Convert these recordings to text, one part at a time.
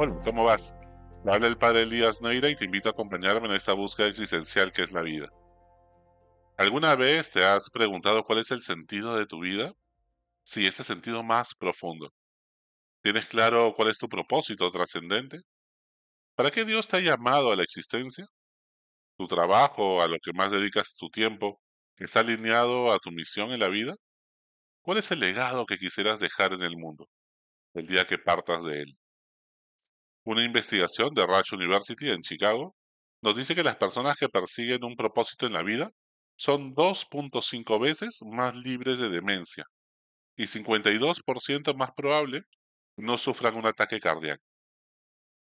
Bueno, ¿cómo vas? habla el padre Elías Neira y te invito a acompañarme en esta búsqueda existencial que es la vida. ¿Alguna vez te has preguntado cuál es el sentido de tu vida? Sí, ese sentido más profundo. ¿Tienes claro cuál es tu propósito trascendente? ¿Para qué Dios te ha llamado a la existencia? ¿Tu trabajo, a lo que más dedicas tu tiempo, está alineado a tu misión en la vida? ¿Cuál es el legado que quisieras dejar en el mundo el día que partas de él? Una investigación de Rush University en Chicago nos dice que las personas que persiguen un propósito en la vida son 2.5 veces más libres de demencia y 52% más probable no sufran un ataque cardíaco.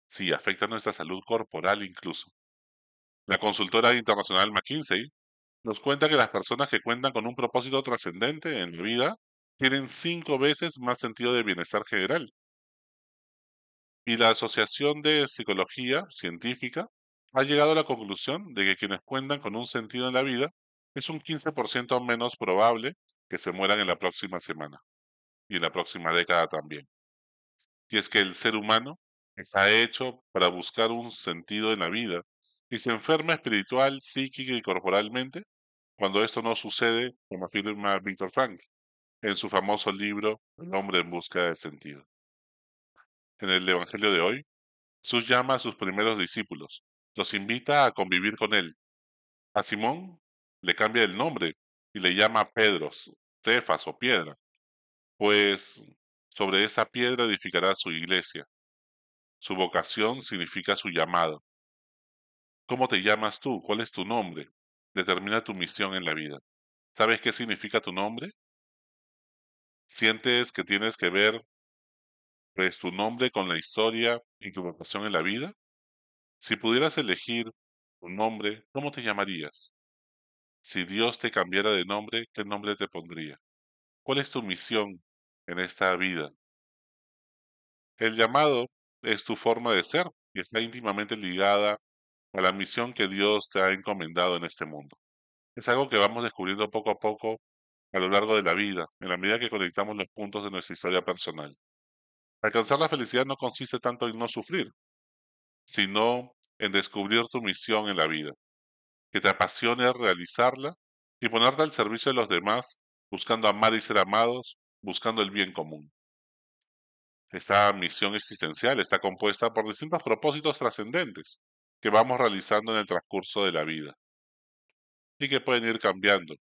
Sí, afecta nuestra salud corporal incluso. La consultora internacional McKinsey nos cuenta que las personas que cuentan con un propósito trascendente en la vida tienen cinco veces más sentido de bienestar general y la Asociación de Psicología Científica ha llegado a la conclusión de que quienes cuentan con un sentido en la vida es un 15% menos probable que se mueran en la próxima semana y en la próxima década también. Y es que el ser humano está hecho para buscar un sentido en la vida y se enferma espiritual, psíquica y corporalmente cuando esto no sucede, como afirma Víctor Frank en su famoso libro El hombre en busca de sentido en el Evangelio de hoy, Jesús llama a sus primeros discípulos, los invita a convivir con él. A Simón le cambia el nombre y le llama Pedro, Cefas o piedra, pues sobre esa piedra edificará su iglesia. Su vocación significa su llamado. ¿Cómo te llamas tú? ¿Cuál es tu nombre? Determina tu misión en la vida. ¿Sabes qué significa tu nombre? ¿Sientes que tienes que ver pues tu nombre con la historia y tu vocación en la vida? Si pudieras elegir un nombre, ¿cómo te llamarías? Si Dios te cambiara de nombre, ¿qué nombre te pondría? ¿Cuál es tu misión en esta vida? El llamado es tu forma de ser y está íntimamente ligada a la misión que Dios te ha encomendado en este mundo. Es algo que vamos descubriendo poco a poco a lo largo de la vida, en la medida que conectamos los puntos de nuestra historia personal. Alcanzar la felicidad no consiste tanto en no sufrir, sino en descubrir tu misión en la vida, que te apasione realizarla y ponerte al servicio de los demás, buscando amar y ser amados, buscando el bien común. Esta misión existencial está compuesta por distintos propósitos trascendentes que vamos realizando en el transcurso de la vida y que pueden ir cambiando.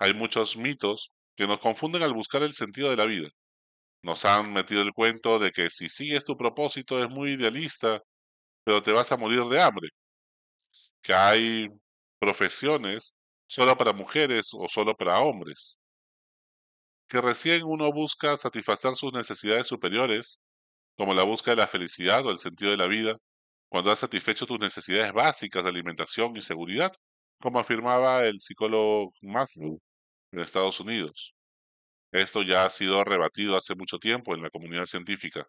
Hay muchos mitos que nos confunden al buscar el sentido de la vida nos han metido el cuento de que si sigues tu propósito es muy idealista, pero te vas a morir de hambre. Que hay profesiones solo para mujeres o solo para hombres. Que recién uno busca satisfacer sus necesidades superiores, como la búsqueda de la felicidad o el sentido de la vida, cuando has satisfecho tus necesidades básicas de alimentación y seguridad, como afirmaba el psicólogo Maslow en Estados Unidos. Esto ya ha sido rebatido hace mucho tiempo en la comunidad científica.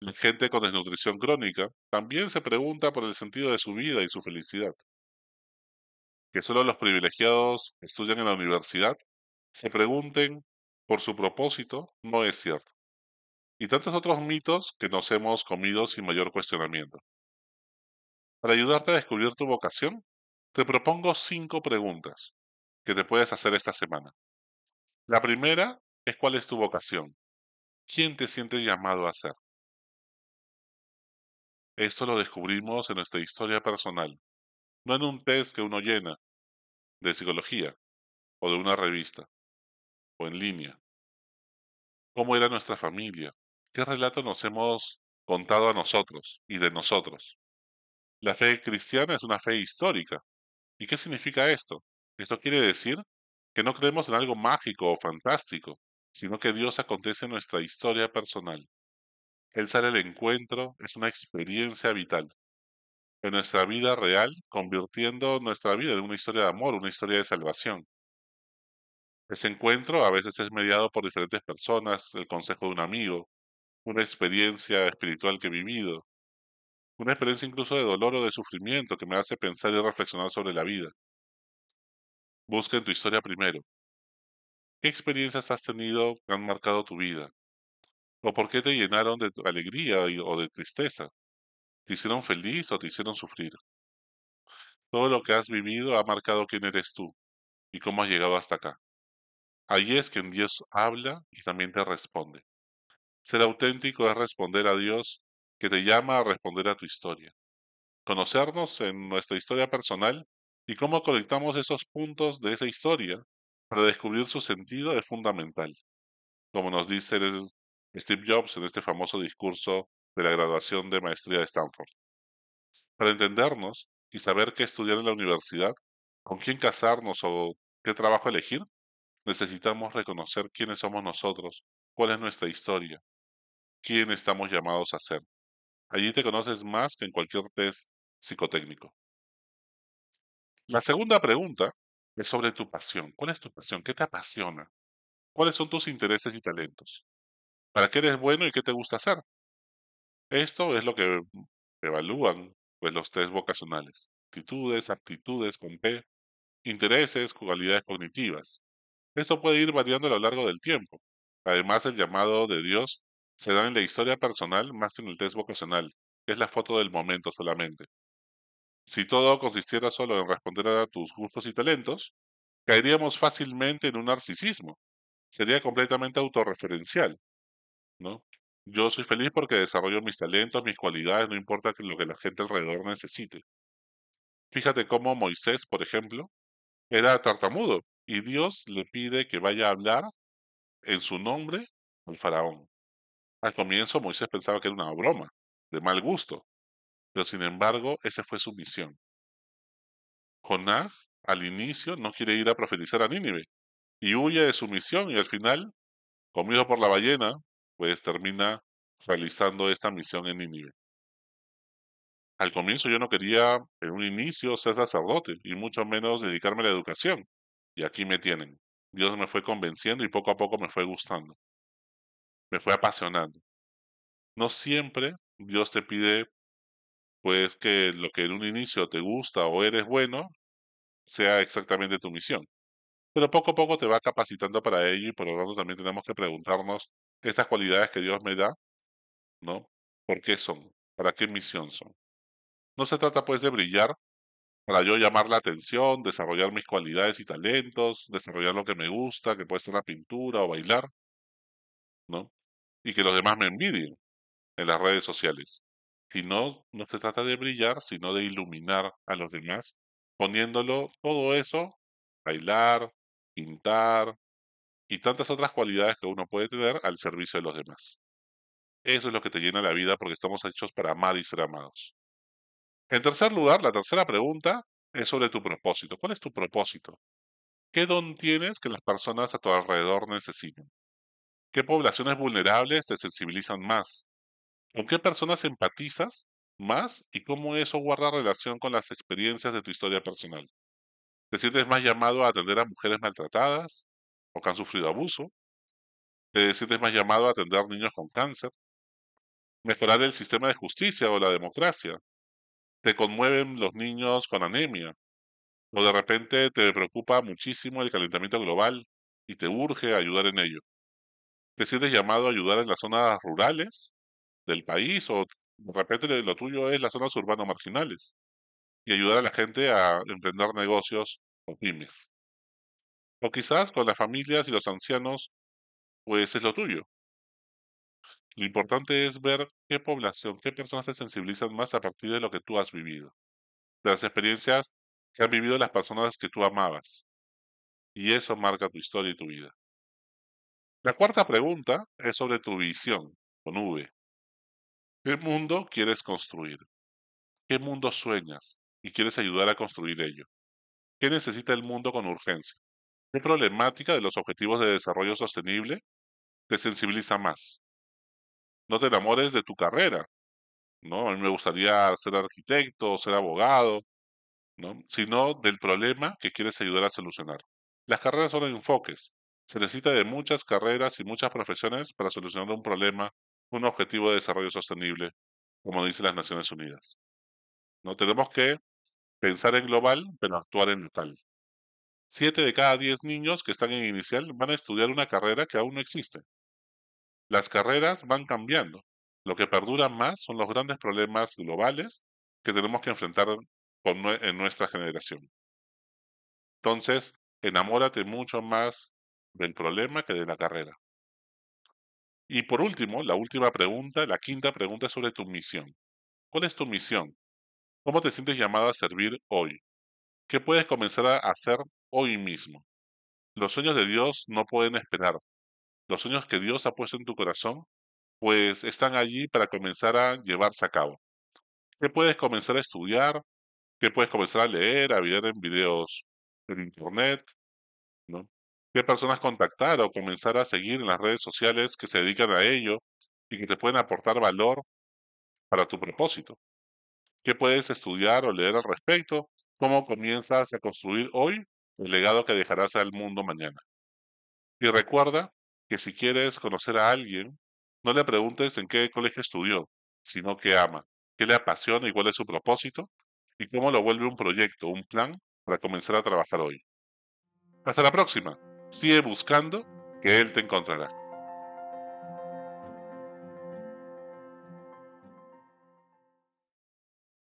La gente con desnutrición crónica también se pregunta por el sentido de su vida y su felicidad. Que solo los privilegiados estudian en la universidad se pregunten por su propósito no es cierto. Y tantos otros mitos que nos hemos comido sin mayor cuestionamiento. Para ayudarte a descubrir tu vocación, te propongo cinco preguntas que te puedes hacer esta semana. La primera es cuál es tu vocación. ¿Quién te siente llamado a ser? Esto lo descubrimos en nuestra historia personal, no en un test que uno llena de psicología o de una revista o en línea. ¿Cómo era nuestra familia? ¿Qué relato nos hemos contado a nosotros y de nosotros? La fe cristiana es una fe histórica. ¿Y qué significa esto? Esto quiere decir que no creemos en algo mágico o fantástico, sino que Dios acontece en nuestra historia personal. El sale al encuentro es una experiencia vital en nuestra vida real, convirtiendo nuestra vida en una historia de amor, una historia de salvación. Ese encuentro a veces es mediado por diferentes personas, el consejo de un amigo, una experiencia espiritual que he vivido, una experiencia incluso de dolor o de sufrimiento que me hace pensar y reflexionar sobre la vida. Busca en tu historia primero. ¿Qué experiencias has tenido que han marcado tu vida? ¿O por qué te llenaron de alegría o de tristeza? ¿Te hicieron feliz o te hicieron sufrir? Todo lo que has vivido ha marcado quién eres tú y cómo has llegado hasta acá. Allí es quien Dios habla y también te responde. Ser auténtico es responder a Dios que te llama a responder a tu historia. Conocernos en nuestra historia personal y cómo conectamos esos puntos de esa historia para descubrir su sentido es fundamental. Como nos dice Steve Jobs en este famoso discurso de la graduación de maestría de Stanford. Para entendernos y saber qué estudiar en la universidad, con quién casarnos o qué trabajo elegir, necesitamos reconocer quiénes somos nosotros, cuál es nuestra historia, quién estamos llamados a ser. Allí te conoces más que en cualquier test psicotécnico. La segunda pregunta es sobre tu pasión. ¿Cuál es tu pasión? ¿Qué te apasiona? ¿Cuáles son tus intereses y talentos? ¿Para qué eres bueno y qué te gusta hacer? Esto es lo que evalúan pues, los test vocacionales. Actitudes, aptitudes con P, intereses, cualidades cognitivas. Esto puede ir variando a lo largo del tiempo. Además, el llamado de Dios se da en la historia personal más que en el test vocacional, es la foto del momento solamente. Si todo consistiera solo en responder a tus gustos y talentos, caeríamos fácilmente en un narcisismo. Sería completamente autorreferencial, ¿no? Yo soy feliz porque desarrollo mis talentos, mis cualidades, no importa lo que la gente alrededor necesite. Fíjate cómo Moisés, por ejemplo, era tartamudo y Dios le pide que vaya a hablar en su nombre al faraón. Al comienzo Moisés pensaba que era una broma, de mal gusto, pero sin embargo esa fue su misión. Jonás al inicio no quiere ir a profetizar a Nínive y huye de su misión y al final, comido por la ballena, pues termina realizando esta misión en Nínive. Al comienzo yo no quería en un inicio ser sacerdote y mucho menos dedicarme a la educación. Y aquí me tienen. Dios me fue convenciendo y poco a poco me fue gustando. Me fue apasionando. No siempre Dios te pide pues que lo que en un inicio te gusta o eres bueno sea exactamente tu misión. Pero poco a poco te va capacitando para ello y por lo tanto también tenemos que preguntarnos estas cualidades que Dios me da, ¿no? ¿Por qué son? ¿Para qué misión son? No se trata pues de brillar para yo llamar la atención, desarrollar mis cualidades y talentos, desarrollar lo que me gusta, que puede ser la pintura o bailar, ¿no? Y que los demás me envidien en las redes sociales. Y no, no se trata de brillar, sino de iluminar a los demás, poniéndolo todo eso, bailar, pintar y tantas otras cualidades que uno puede tener al servicio de los demás. Eso es lo que te llena la vida porque estamos hechos para amar y ser amados. En tercer lugar, la tercera pregunta es sobre tu propósito. ¿Cuál es tu propósito? ¿Qué don tienes que las personas a tu alrededor necesitan? ¿Qué poblaciones vulnerables te sensibilizan más? ¿Con qué personas empatizas más y cómo eso guarda relación con las experiencias de tu historia personal? ¿Te sientes más llamado a atender a mujeres maltratadas o que han sufrido abuso? ¿Te sientes más llamado a atender niños con cáncer? ¿Mejorar el sistema de justicia o la democracia? te conmueven los niños con anemia, o de repente te preocupa muchísimo el calentamiento global y te urge ayudar en ello. ¿Te sientes llamado a ayudar en las zonas rurales del país o de lo tuyo es las zonas urbanas marginales y ayudar a la gente a emprender negocios o pymes? O quizás con las familias y los ancianos, pues es lo tuyo. Lo importante es ver qué población, qué personas se sensibilizan más a partir de lo que tú has vivido, de las experiencias que han vivido las personas que tú amabas. Y eso marca tu historia y tu vida. La cuarta pregunta es sobre tu visión, con V. ¿Qué mundo quieres construir? ¿Qué mundo sueñas y quieres ayudar a construir ello? ¿Qué necesita el mundo con urgencia? ¿Qué problemática de los objetivos de desarrollo sostenible te sensibiliza más? no te enamores de tu carrera, ¿no? A mí me gustaría ser arquitecto, ser abogado, ¿no? Sino del problema que quieres ayudar a solucionar. Las carreras son enfoques. Se necesita de muchas carreras y muchas profesiones para solucionar un problema, un objetivo de desarrollo sostenible, como dicen las Naciones Unidas. ¿No? Tenemos que pensar en global, pero actuar en local. Siete de cada diez niños que están en inicial van a estudiar una carrera que aún no existe. Las carreras van cambiando. Lo que perdura más son los grandes problemas globales que tenemos que enfrentar en nuestra generación. Entonces, enamórate mucho más del problema que de la carrera. Y por último, la última pregunta, la quinta pregunta es sobre tu misión. ¿Cuál es tu misión? ¿Cómo te sientes llamado a servir hoy? ¿Qué puedes comenzar a hacer hoy mismo? Los sueños de Dios no pueden esperar. Los sueños que Dios ha puesto en tu corazón, pues están allí para comenzar a llevarse a cabo. ¿Qué puedes comenzar a estudiar? ¿Qué puedes comenzar a leer, a ver en videos en internet? ¿no? ¿Qué personas contactar o comenzar a seguir en las redes sociales que se dedican a ello y que te pueden aportar valor para tu propósito? ¿Qué puedes estudiar o leer al respecto? ¿Cómo comienzas a construir hoy el legado que dejarás al mundo mañana? Y recuerda que si quieres conocer a alguien, no le preguntes en qué colegio estudió, sino qué ama, qué le apasiona y cuál es su propósito, y cómo lo vuelve un proyecto, un plan para comenzar a trabajar hoy. Hasta la próxima. Sigue buscando que Él te encontrará.